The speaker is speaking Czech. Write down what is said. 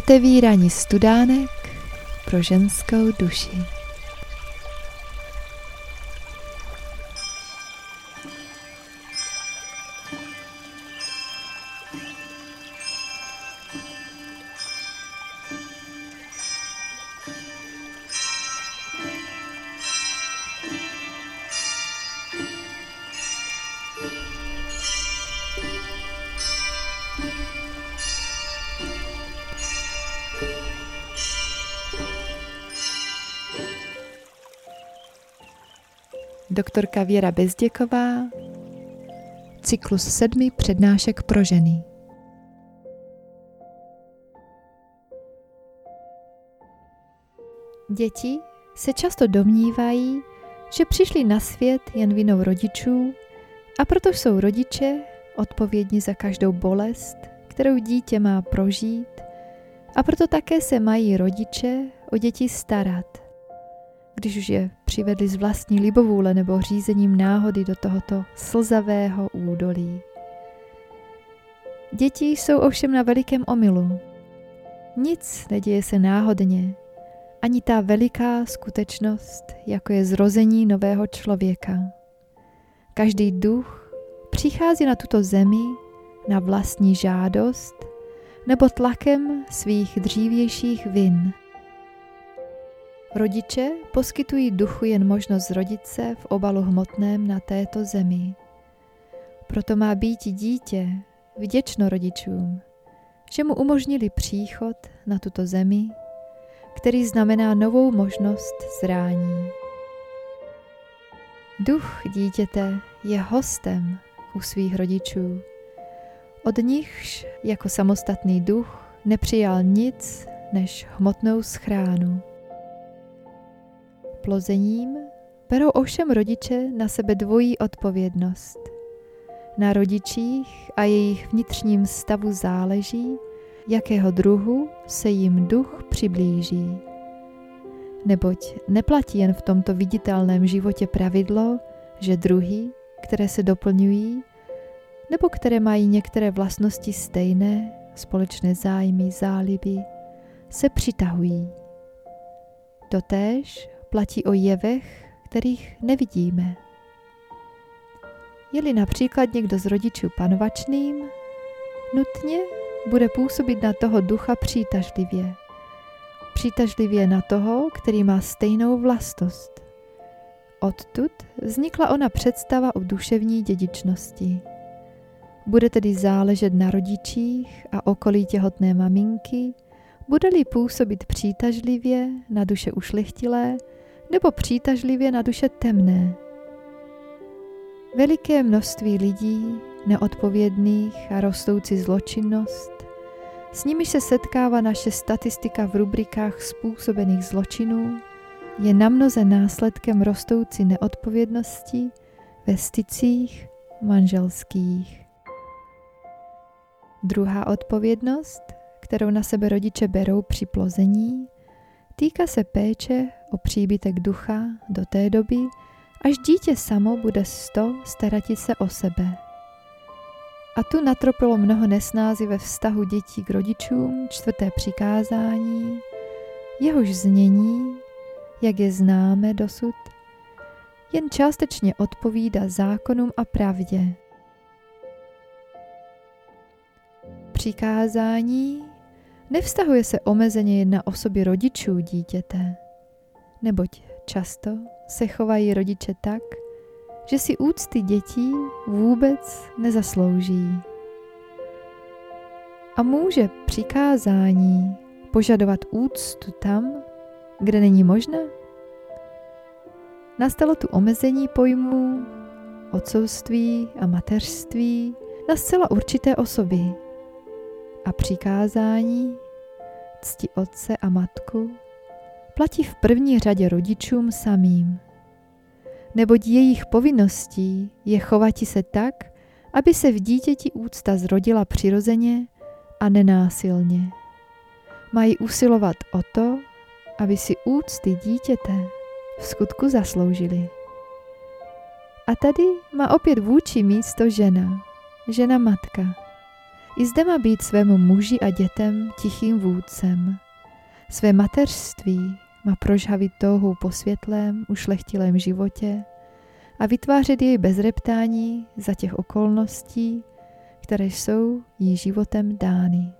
Otevírání studánek pro ženskou duši. Doktorka Věra Bezděková, cyklus sedmi přednášek pro ženy. Děti se často domnívají, že přišli na svět jen vinou rodičů a proto jsou rodiče odpovědní za každou bolest, kterou dítě má prožít a proto také se mají rodiče o děti starat když už je přivedli z vlastní libovůle nebo řízením náhody do tohoto slzavého údolí. Děti jsou ovšem na velikém omylu. Nic neděje se náhodně, ani ta veliká skutečnost, jako je zrození nového člověka. Každý duch přichází na tuto zemi na vlastní žádost nebo tlakem svých dřívějších vin. Rodiče poskytují duchu jen možnost zrodit se v obalu hmotném na této zemi. Proto má být dítě vděčno rodičům, že mu umožnili příchod na tuto zemi, který znamená novou možnost zrání. Duch dítěte je hostem u svých rodičů. Od nichž jako samostatný duch nepřijal nic než hmotnou schránu plozením berou ovšem rodiče na sebe dvojí odpovědnost. Na rodičích a jejich vnitřním stavu záleží, jakého druhu se jim duch přiblíží. Neboť neplatí jen v tomto viditelném životě pravidlo, že druhy, které se doplňují, nebo které mají některé vlastnosti stejné, společné zájmy, záliby, se přitahují. Totéž platí o jevech, kterých nevidíme. Je-li například někdo z rodičů panovačným, nutně bude působit na toho ducha přitažlivě. Přitažlivě na toho, který má stejnou vlastost. Odtud vznikla ona představa o duševní dědičnosti. Bude tedy záležet na rodičích a okolí těhotné maminky, bude-li působit přitažlivě na duše ušlechtilé, nebo přitažlivě na duše temné. Veliké množství lidí, neodpovědných a rostoucí zločinnost, s nimiž se setkává naše statistika v rubrikách způsobených zločinů, je namnoze následkem rostoucí neodpovědnosti ve stycích manželských. Druhá odpovědnost, kterou na sebe rodiče berou při plození, týká se péče o příbytek ducha do té doby, až dítě samo bude sto staratit se o sebe. A tu natropilo mnoho nesnázy ve vztahu dětí k rodičům, čtvrté přikázání, jehož znění, jak je známe dosud, jen částečně odpovídá zákonům a pravdě. Přikázání nevztahuje se omezeně jen na osoby rodičů dítěte, neboť často se chovají rodiče tak, že si úcty dětí vůbec nezaslouží. A může přikázání požadovat úctu tam, kde není možné? Nastalo tu omezení pojmů otcovství a mateřství na zcela určité osoby a přikázání cti otce a matku platí v první řadě rodičům samým. Neboť jejich povinností je chovati se tak, aby se v dítěti úcta zrodila přirozeně a nenásilně. Mají usilovat o to, aby si úcty dítěte v skutku zasloužili. A tady má opět vůči místo žena, žena matka. I zde má být svému muži a dětem tichým vůdcem. Své mateřství má prožhavit touhou po světlém, ušlechtilém životě a vytvářet jej bez reptání za těch okolností, které jsou jí životem dány.